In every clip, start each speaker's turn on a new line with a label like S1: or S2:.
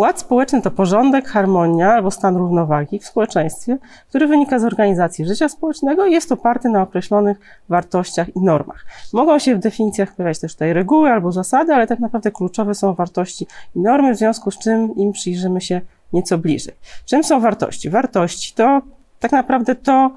S1: Ład społeczny to porządek, harmonia albo stan równowagi w społeczeństwie, który wynika z organizacji życia społecznego i jest oparty na określonych wartościach i normach. Mogą się w definicjach pojawiać też tutaj reguły albo zasady, ale tak naprawdę kluczowe są wartości i normy, w związku z czym im przyjrzymy się nieco bliżej. Czym są wartości? Wartości to tak naprawdę to,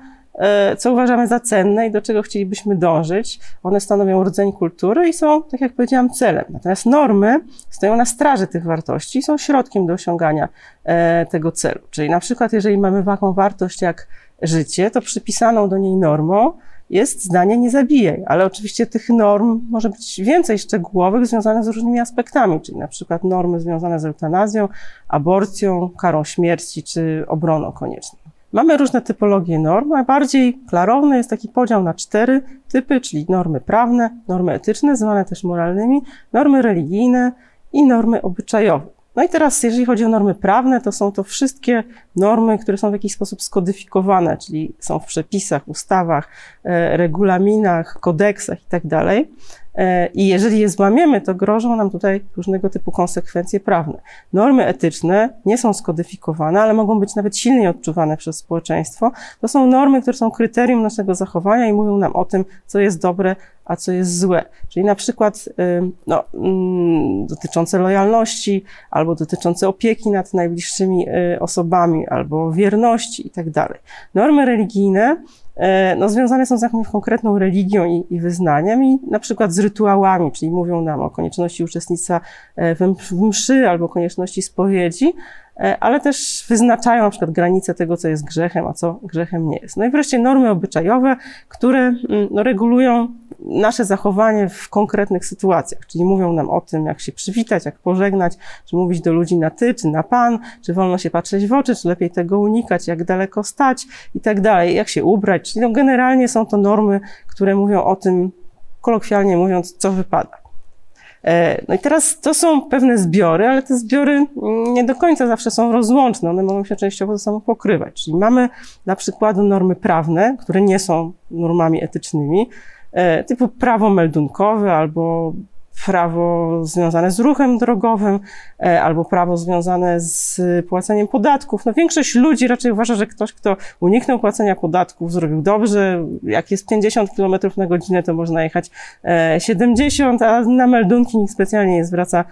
S1: co uważamy za cenne i do czego chcielibyśmy dążyć. One stanowią rdzeń kultury i są, tak jak powiedziałam, celem. Natomiast normy stoją na straży tych wartości i są środkiem do osiągania e, tego celu. Czyli na przykład, jeżeli mamy taką wartość jak życie, to przypisaną do niej normą jest zdanie nie zabijaj, ale oczywiście tych norm może być więcej szczegółowych związanych z różnymi aspektami, czyli na przykład normy związane z eutanazją, aborcją, karą śmierci czy obroną konieczną. Mamy różne typologie norm. Najbardziej klarowny jest taki podział na cztery typy, czyli normy prawne, normy etyczne, zwane też moralnymi, normy religijne i normy obyczajowe. No i teraz, jeżeli chodzi o normy prawne, to są to wszystkie normy, które są w jakiś sposób skodyfikowane, czyli są w przepisach, ustawach, e, regulaminach, kodeksach itd. E, I jeżeli je złamiemy, to grożą nam tutaj różnego typu konsekwencje prawne. Normy etyczne nie są skodyfikowane, ale mogą być nawet silniej odczuwane przez społeczeństwo. To są normy, które są kryterium naszego zachowania i mówią nam o tym, co jest dobre, a co jest złe. Czyli na przykład no, mm, dotyczące lojalności, albo dotyczące opieki nad najbliższymi y, osobami, albo wierności i tak dalej. Normy religijne e, no, związane są z jakąś konkretną religią i, i wyznaniem i na przykład z rytuałami, czyli mówią nam o konieczności uczestnictwa w mszy albo konieczności spowiedzi, ale też wyznaczają na przykład granice tego, co jest grzechem, a co grzechem nie jest. No i wreszcie normy obyczajowe, które mm, no, regulują nasze zachowanie w konkretnych sytuacjach, czyli mówią nam o tym, jak się przywitać, jak pożegnać, czy mówić do ludzi na ty, czy na pan, czy wolno się patrzeć w oczy, czy lepiej tego unikać, jak daleko stać i tak dalej, jak się ubrać. Czyli no, generalnie są to normy, które mówią o tym, kolokwialnie mówiąc, co wypada. E, no i teraz to są pewne zbiory, ale te zbiory nie do końca zawsze są rozłączne, one mogą się częściowo ze sobą pokrywać. Czyli mamy na przykład normy prawne, które nie są normami etycznymi, typu prawo meldunkowe albo prawo związane z ruchem drogowym e, albo prawo związane z płaceniem podatków. No większość ludzi raczej uważa, że ktoś, kto uniknął płacenia podatków, zrobił dobrze. Jak jest 50 km na godzinę, to można jechać 70, e, a na meldunki nikt specjalnie nie zwraca e,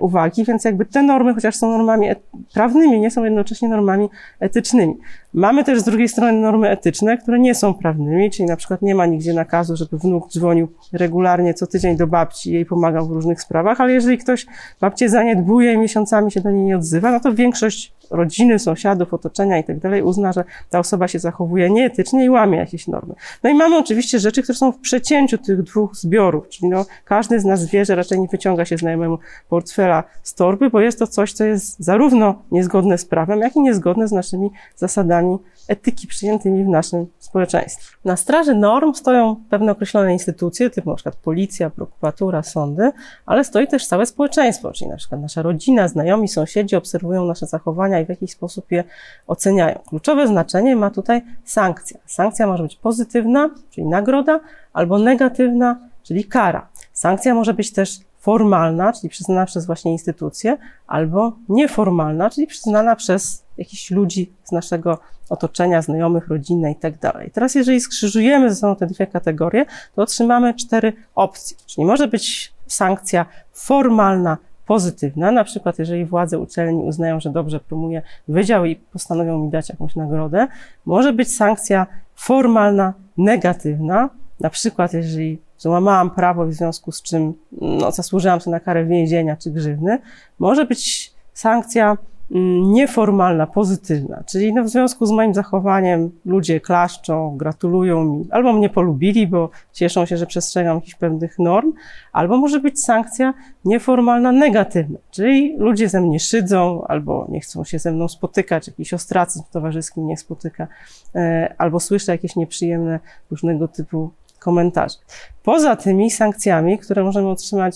S1: uwagi, więc jakby te normy, chociaż są normami prawnymi, nie są jednocześnie normami etycznymi. Mamy też z drugiej strony normy etyczne, które nie są prawnymi, czyli na przykład nie ma nigdzie nakazu, żeby wnuk dzwonił regularnie co tydzień do babci i jej pomagał w różnych sprawach, ale jeżeli ktoś babcię zaniedbuje i miesiącami się do niej nie odzywa, no to większość rodziny, sąsiadów, otoczenia i tak dalej uzna, że ta osoba się zachowuje nieetycznie i łamie jakieś normy. No i mamy oczywiście rzeczy, które są w przecięciu tych dwóch zbiorów, czyli no, każdy z nas wie, że raczej nie wyciąga się znajomemu portfela z torby, bo jest to coś, co jest zarówno niezgodne z prawem, jak i niezgodne z naszymi zasadami etyki przyjętymi w naszym społeczeństwie. Na straży norm stoją pewne określone instytucje, typu na przykład policja, prokuratura, sądy, ale stoi też całe społeczeństwo, czyli na przykład nasza rodzina, znajomi, sąsiedzi obserwują nasze zachowania i w jakiś sposób je oceniają. Kluczowe znaczenie ma tutaj sankcja. Sankcja może być pozytywna, czyli nagroda, albo negatywna, czyli kara. Sankcja może być też formalna, czyli przyznana przez właśnie instytucje, albo nieformalna, czyli przyznana przez jakichś ludzi z naszego otoczenia, znajomych, rodziny i tak. Teraz, jeżeli skrzyżujemy ze sobą te dwie kategorie, to otrzymamy cztery opcje. Czyli może być sankcja formalna, pozytywna, na przykład jeżeli władze uczelni uznają, że dobrze promuje wydział i postanowią mi dać jakąś nagrodę, może być sankcja formalna, negatywna, na przykład jeżeli złamałam prawo, w związku z czym no, zasłużyłam sobie na karę więzienia czy grzywny, może być sankcja nieformalna, pozytywna, czyli no w związku z moim zachowaniem ludzie klaszczą, gratulują mi, albo mnie polubili, bo cieszą się, że przestrzegam jakichś pewnych norm, albo może być sankcja nieformalna, negatywna, czyli ludzie ze mnie szydzą, albo nie chcą się ze mną spotykać, jakiś ostracyzm towarzyski mnie spotyka, e, albo słyszę jakieś nieprzyjemne różnego typu komentarzy. Poza tymi sankcjami, które możemy otrzymać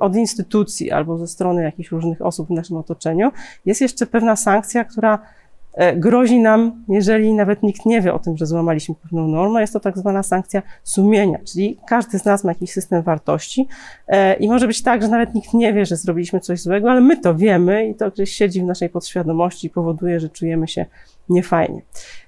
S1: od instytucji albo ze strony jakichś różnych osób w naszym otoczeniu, jest jeszcze pewna sankcja, która grozi nam, jeżeli nawet nikt nie wie o tym, że złamaliśmy pewną normę, jest to tak zwana sankcja sumienia, czyli każdy z nas ma jakiś system wartości e, i może być tak, że nawet nikt nie wie, że zrobiliśmy coś złego, ale my to wiemy i to gdzieś siedzi w naszej podświadomości i powoduje, że czujemy się niefajnie.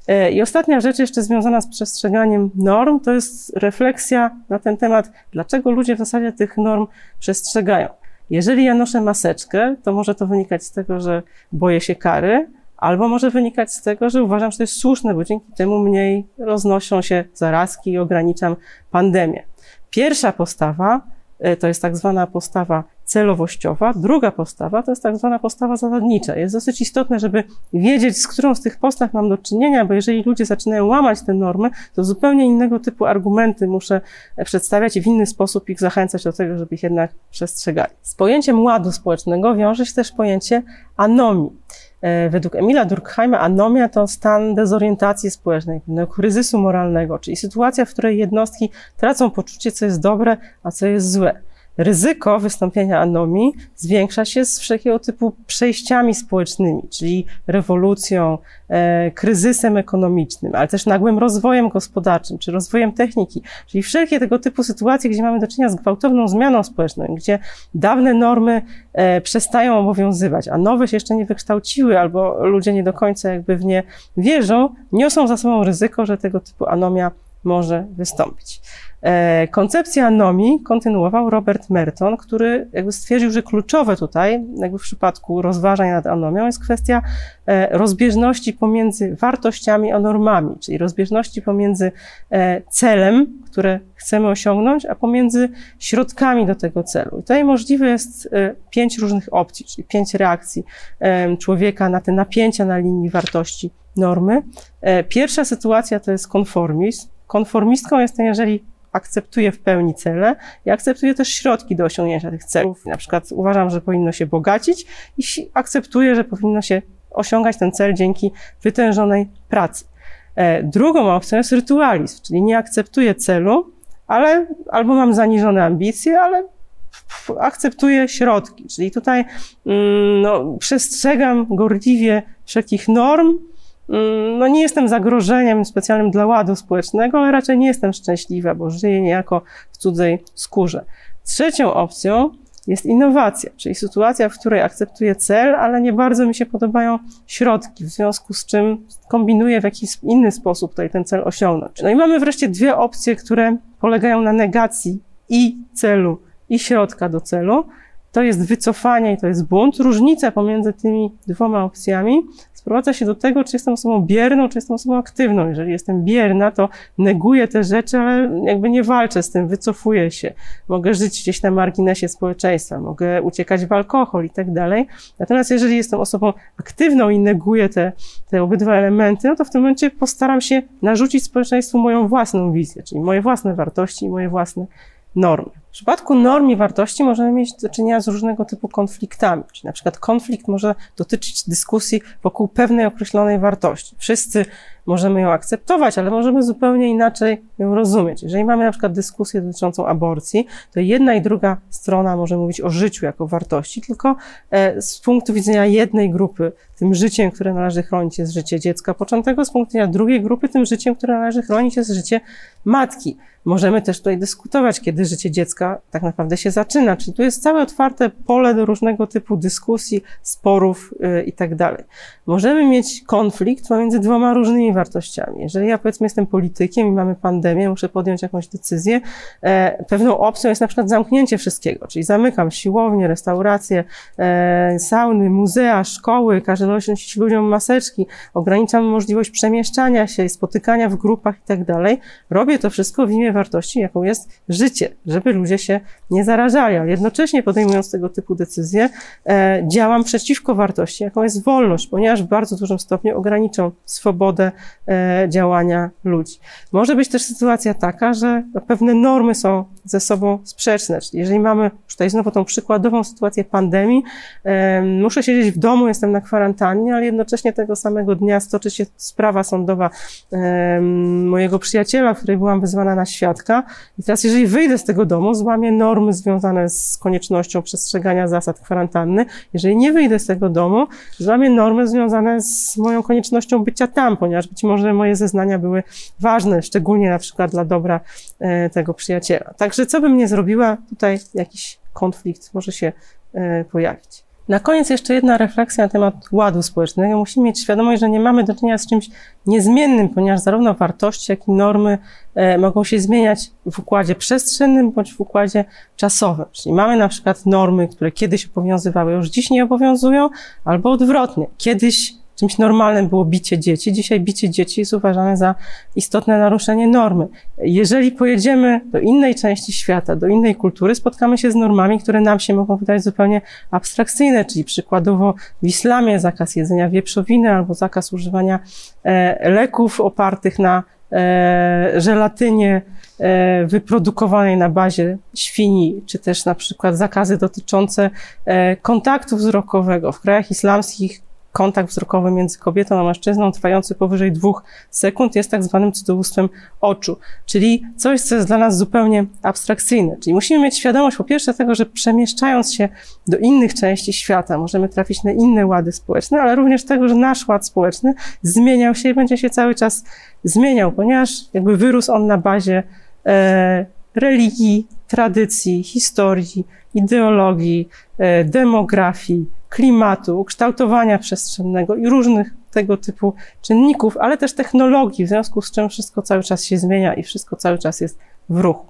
S1: E, I ostatnia rzecz jeszcze związana z przestrzeganiem norm, to jest refleksja na ten temat, dlaczego ludzie w zasadzie tych norm przestrzegają. Jeżeli ja noszę maseczkę, to może to wynikać z tego, że boję się kary, albo może wynikać z tego, że uważam, że to jest słuszne, bo dzięki temu mniej roznoszą się zarazki i ograniczam pandemię. Pierwsza postawa e, to jest tak zwana postawa celowościowa. Druga postawa to jest tak zwana postawa zasadnicza. Jest dosyć istotne, żeby wiedzieć, z którą z tych postaw mam do czynienia, bo jeżeli ludzie zaczynają łamać te normy, to zupełnie innego typu argumenty muszę przedstawiać i w inny sposób ich zachęcać do tego, żeby ich jednak przestrzegali. Z pojęciem ładu społecznego wiąże się też pojęcie anomii. E, według Emila Durkheima anomia to stan dezorientacji społecznej, kryzysu moralnego, czyli sytuacja, w której jednostki tracą poczucie, co jest dobre, a co jest złe ryzyko wystąpienia anomii zwiększa się z wszelkiego typu przejściami społecznymi, czyli rewolucją, e, kryzysem ekonomicznym, ale też nagłym rozwojem gospodarczym, czy rozwojem techniki, czyli wszelkie tego typu sytuacje, gdzie mamy do czynienia z gwałtowną zmianą społeczną, gdzie dawne normy e, przestają obowiązywać, a nowe się jeszcze nie wykształciły, albo ludzie nie do końca jakby w nie wierzą, niosą za sobą ryzyko, że tego typu anomia może wystąpić. E, koncepcję anomii kontynuował Robert Merton, który jakby stwierdził, że kluczowe tutaj, jakby w przypadku rozważań nad anomią, jest kwestia e, rozbieżności pomiędzy wartościami a normami, czyli rozbieżności pomiędzy e, celem, które chcemy osiągnąć, a pomiędzy środkami do tego celu. I tutaj możliwe jest pięć różnych opcji, czyli pięć reakcji człowieka na te napięcia na linii wartości normy. Pierwsza sytuacja to jest konformizm. Konformistką jestem, jeżeli akceptuję w pełni cele i akceptuję też środki do osiągnięcia tych celów. Na przykład uważam, że powinno się bogacić i akceptuję, że powinno się osiągać ten cel dzięki wytężonej pracy. E, drugą opcją jest rytualizm, czyli nie akceptuję celu, ale albo mam zaniżone ambicje, ale akceptuję środki. Czyli tutaj mm, no, przestrzegam gorliwie wszelkich norm, no nie jestem zagrożeniem specjalnym dla ładu społecznego, ale raczej nie jestem szczęśliwa, bo żyję niejako w cudzej skórze. Trzecią opcją jest innowacja, czyli sytuacja, w której akceptuję cel, ale nie bardzo mi się podobają środki, w związku z czym kombinuję w jakiś inny sposób tutaj ten cel osiągnąć. No i mamy wreszcie dwie opcje, które polegają na negacji i celu, i środka do celu. To jest wycofanie i to jest bunt. Różnica pomiędzy tymi dwoma opcjami sprowadza się do tego, czy jestem osobą bierną, czy jestem osobą aktywną. Jeżeli jestem bierna, to neguję te rzeczy, ale jakby nie walczę z tym, wycofuję się. Mogę żyć gdzieś na marginesie społeczeństwa, mogę uciekać w alkohol i tak dalej. Natomiast jeżeli jestem osobą aktywną i neguję te, te obydwa elementy, no to w tym momencie postaram się narzucić społeczeństwu moją własną wizję, czyli moje własne wartości i moje własne normy. W przypadku norm i wartości możemy mieć do czynienia z różnego typu konfliktami. Czyli na przykład konflikt może dotyczyć dyskusji wokół pewnej określonej wartości. Wszyscy możemy ją akceptować, ale możemy zupełnie inaczej ją rozumieć. Jeżeli mamy na przykład dyskusję dotyczącą aborcji, to jedna i druga strona może mówić o życiu jako wartości, tylko e, z punktu widzenia jednej grupy tym życiem, które należy chronić jest życie dziecka poczętego, z punktu widzenia drugiej grupy tym życiem, które należy chronić jest życie matki. Możemy też tutaj dyskutować, kiedy życie dziecka tak naprawdę się zaczyna. Czyli tu jest całe otwarte pole do różnego typu dyskusji, sporów yy, i tak dalej. Możemy mieć konflikt pomiędzy dwoma różnymi wartościami. Jeżeli ja powiedzmy jestem politykiem i mamy pandemię, muszę podjąć jakąś decyzję, e, pewną opcją jest na przykład zamknięcie wszystkiego, czyli zamykam siłownie, restauracje, e, sauny, muzea, szkoły, każę nosić ludziom maseczki, ograniczam możliwość przemieszczania się, spotykania w grupach i tak dalej. Robię to wszystko w imię wartości, jaką jest życie, żeby ludzie się nie zarażali, ale jednocześnie podejmując tego typu decyzje, e, działam przeciwko wartości, jaką jest wolność, ponieważ w bardzo dużym stopniu ograniczą swobodę e, działania ludzi. Może być też sytuacja taka, że pewne normy są ze sobą sprzeczne, czyli jeżeli mamy tutaj znowu tą przykładową sytuację pandemii, e, muszę siedzieć w domu, jestem na kwarantannie, ale jednocześnie tego samego dnia stoczy się sprawa sądowa mojego przyjaciela, w której byłam wezwana na świadka. I teraz jeżeli wyjdę z tego domu, złamię normy związane z koniecznością przestrzegania zasad kwarantanny, jeżeli nie wyjdę z tego domu, złamię normy związane z moją koniecznością bycia tam, ponieważ być może moje zeznania były ważne, szczególnie na przykład dla dobra e, tego przyjaciela. Także co bym nie zrobiła, tutaj jakiś konflikt może się e, pojawić. Na koniec jeszcze jedna refleksja na temat ładu społecznego. Musimy mieć świadomość, że nie mamy do czynienia z czymś niezmiennym, ponieważ zarówno wartości, jak i normy e, mogą się zmieniać w układzie przestrzennym bądź w układzie czasowym. Czyli mamy na przykład normy, które kiedyś obowiązywały, już dziś nie obowiązują, albo odwrotnie. Kiedyś czymś normalnym było bicie dzieci. Dzisiaj bicie dzieci jest uważane za istotne naruszenie normy. Jeżeli pojedziemy do innej części świata, do innej kultury, spotkamy się z normami, które nam się mogą wydać zupełnie abstrakcyjne, czyli przykładowo w islamie zakaz jedzenia wieprzowiny albo zakaz używania e, leków opartych na e, żelatynie e, wyprodukowanej na bazie świni, czy też na przykład zakazy dotyczące kontaktu wzrokowego. W krajach islamskich kontakt wzrokowy między kobietą a mężczyzną trwający powyżej dwóch sekund jest tak zwanym cudzołóstwem oczu, czyli coś, co jest dla nas zupełnie abstrakcyjne. Czyli musimy mieć świadomość po pierwsze tego, że przemieszczając się do innych części świata możemy trafić na inne łady społeczne, ale również tego, że nasz ład społeczny zmieniał się i będzie się cały czas zmieniał, ponieważ jakby wyrósł on na bazie e, religii, tradycji, historii, ideologii, e, demografii, klimatu, kształtowania przestrzennego i różnych tego typu czynników, ale też technologii, w związku z czym wszystko cały czas się zmienia i wszystko cały czas jest w ruchu.